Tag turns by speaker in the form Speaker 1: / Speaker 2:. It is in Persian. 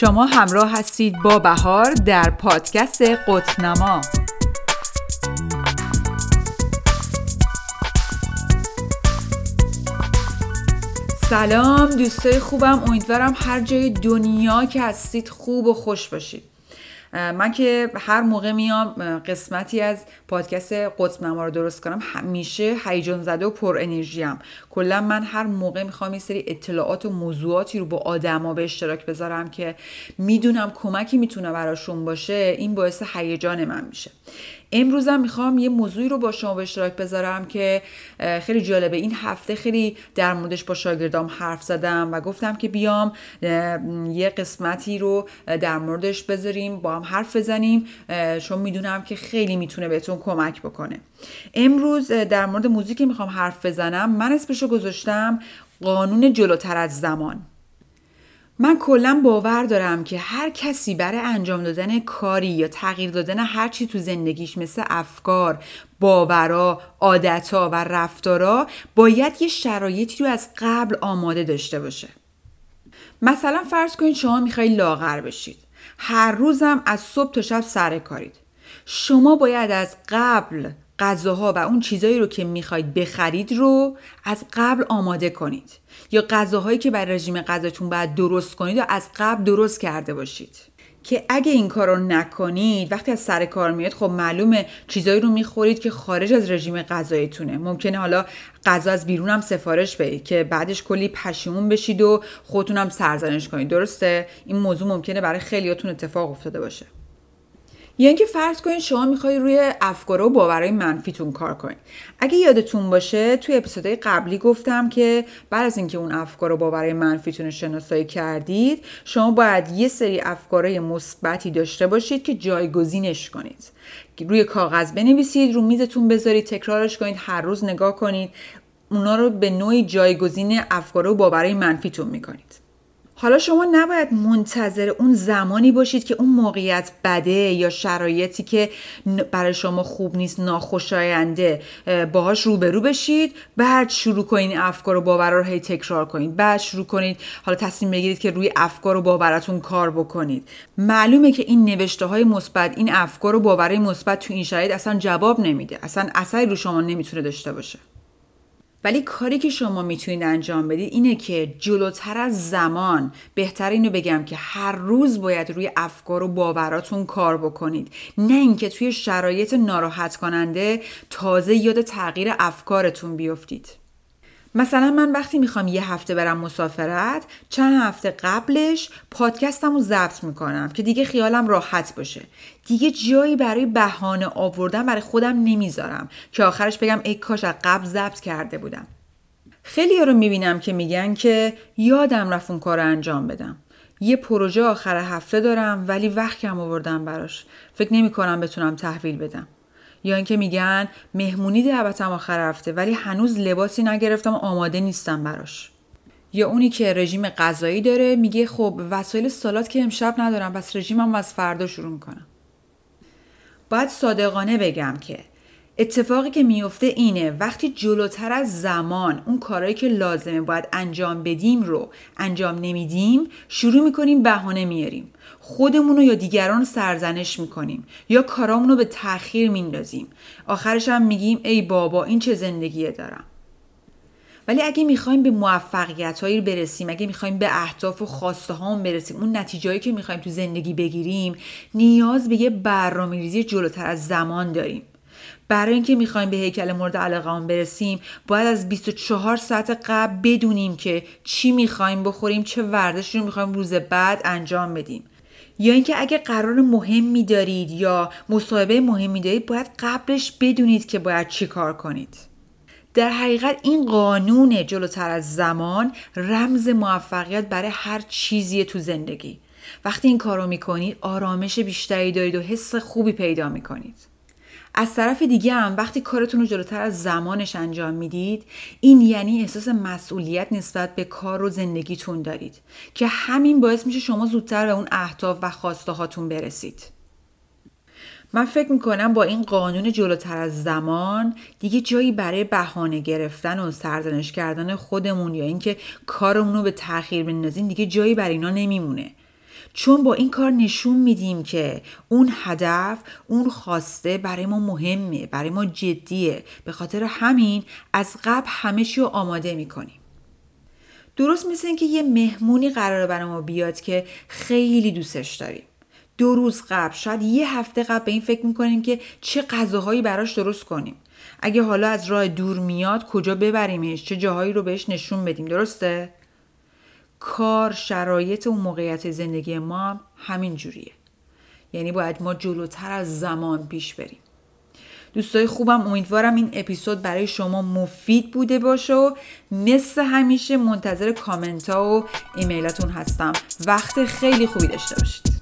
Speaker 1: شما همراه هستید با بهار در پادکست قطنما. سلام دوستای خوبم. امیدوارم هر جای دنیا که هستید خوب و خوش باشید. من که هر موقع میام قسمتی از پادکست قطب نما رو درست کنم همیشه هیجان زده و پر انرژی ام. کلا من هر موقع می‌خوام یه سری اطلاعات و موضوعاتی رو با آدما به اشتراک بذارم که می‌دونم کمکی می‌تونه براشون باشه این باعث هیجان من میشه. امروزم می‌خوام یه موضوعی رو با شما به اشتراک بذارم که خیلی جالبه. این هفته خیلی در موردش با شاگردام حرف زدم و گفتم که بیام یه قسمتی رو در موردش بذاریم با هم حرف بزنیم چون می‌دونم که خیلی می‌تونه بهتون کمک بکنه. امروز در مورد موزیکی می‌خوام حرف بزنم. من اسمشو گذاشتم قانون جلوتر از زمان. من کلا باور دارم که هر کسی برای انجام دادن کاری یا تغییر دادن هر چی تو زندگیش مثل افکار، باورا، عادتها و رفتارا باید یه شرایطی رو از قبل آماده داشته باشه. مثلا فرض کنید شما می‌خوای لاغر بشید. هر روزم از صبح تا شب سر کارید. شما باید از قبل غذاها و اون چیزایی رو که می‌خواید بخرید رو از قبل آماده کنید. یا غذاهایی که بر رژیم غذاتون باید درست کنید و از قبل درست کرده باشید. که اگه این کار رو نکنید وقتی از سر کار میاد خب معلومه چیزایی رو می‌خورید که خارج از رژیم غذاییتونه ممکنه حالا غذا از بیرون هم سفارش بدید که بعدش کلی پشیمون بشید و خودتون هم سرزنش کنید. درسته؟ این موضوع ممکنه برای خیلیاتون اتفاق افتاده باشه. یا اینکه فرض کنید شما می‌خوای روی افکار و باورهای منفیتون کار کنید اگه یادتون باشه توی اپیزودهای قبلی گفتم که بعد از اینکه اون افکار و باورهای منفیتون رو شناسایی کردید شما باید یه سری افکارهای مثبتی داشته باشید که جایگزینش کنید. روی کاغذ بنویسید رو میزتون بذارید تکرارش کنید هر روز نگاه کنید. اونا رو به نوعی جایگزین افکار و باورهای منفیتون می‌کنید. حالا شما نباید منتظر اون زمانی باشید که اون موقعیت بده یا شرایطی که برای شما خوب نیست ناخوشاینده باهاش روبرو بشید بعد شروع کنید افکار و باورا رو هی تکرار کنید بعد شروع کنید حالا تصمیم بگیرید که روی افکار و باوراتون کار بکنید. معلومه که این نوشته های مثبت این افکار و باورهای مثبت تو این شرایط اصلا جواب نمیده. اصلا اثری رو شما نمی‌تونه داشته باشه. ولی کاری که شما می‌تونید انجام بدید اینه که جلوتر از زمان بهتر اینو بگم که هر روز باید روی افکار و باوراتون کار بکنید. نه اینکه توی شرایط ناراحت کننده تازه یاد تغییر افکارتون بیفتید. مثلا من وقتی می‌خوام یه هفته برم مسافرت چند هفته قبلش پادکستم رو ضبط می‌کنم که دیگه خیالم راحت باشه. دیگه جایی برای بهانه آوردن برای خودم نمی‌ذارم که آخرش بگم ای کاش از قبل ضبط کرده بودم. خیلی رو می‌بینم که میگن که یادم رفت اون کار انجام بدم. یه پروژه آخر هفته دارم ولی وقت کم آوردم براش. فکر نمی کنم بتونم تحویل بدم. یا اینکه میگن مهمونی دعوتم آخر هفته ولی هنوز لباسی نگرفتم و آماده نیستم براش. یا اونی که رژیم غذایی داره میگه خب وسایل سالات که امشب ندارم پس رژیمم از فردا شروع می‌کنم. باید صادقانه بگم که اتفاقی که میفته اینه وقتی جلوتر از زمان اون کارهایی که لازمه باید انجام بدیم رو انجام نمیدیم شروع می‌کنیم بهانه میاریم خودمون رو یا دیگران سرزنش می‌کنیم یا کارامون رو به تاخیر میندازیم. آخرش هم میگیم ای بابا این چه زندگیه دارم. ولی اگه می‌خوایم به موفقیت هایی برسیم اگه می‌خوایم به اهداف و خواسته هام برسیم اون نتیجه که می‌خوایم تو زندگی بگیریم نیاز به یه برنامه ریزی جلوتر از زمان داریم. برای اینکه می‌خوایم به هیکل مورد علاقه برسیم باید از 24 ساعت قبل بدونیم که چی می‌خوایم بخوریم چه ورزشی رو می‌خوایم روز بعد انجام بدیم. یا اینکه اگه قرار مهمی دارید یا مصاحبه مهمی دارید باید قبلش بدونید که باید چی کار کنید. در حقیقت این قانون جلوتر از زمان رمز موفقیت برای هر چیزی تو زندگی. وقتی این کار رو می‌کنید آرامش بیشتری دارید و حس خوبی پیدا می‌کنید. از طرف دیگه هم وقتی کارتون رو جلوتر از زمانش انجام می‌دید این یعنی احساس مسئولیت نسبت به کار و زندگیتون دارید که همین باعث میشه شما زودتر به اون اهداف و خواسته هاتون برسید. من فکر می‌کنم با این قانون جلوتر از زمان دیگه جایی برای بهانه گرفتن و سرزنش کردن خودمون یا اینکه کارمون رو به تاخیر بندازیم دیگه جایی برای اینا نمیمونه. چون با این کار نشون میدیم که اون هدف اون خواسته برای ما مهمه برای ما جدیه. به خاطر همین از قبل همه چی رو آماده می‌کنیم. درست مثل اینکه یه مهمونی قراره برای ما بیاد که خیلی دوستش داریم. دو روز قبل شاید یه هفته قبل به این فکر می‌کنیم که چه غذاهایی براش درست کنیم. اگه حالا از راه دور میاد کجا ببریمش؟ چه جاهایی رو بهش نشون بدیم؟ درسته؟ کار شرایط و موقعیت زندگی ما هم همین جوریه. یعنی باید ما جلوتر از زمان پیش بریم. دوستای خوبم امیدوارم این اپیزود برای شما مفید بوده باشه و مثل همیشه منتظر کامنت ها و ایمیلاتون هستم. وقت خیلی خوبی داشته باشید.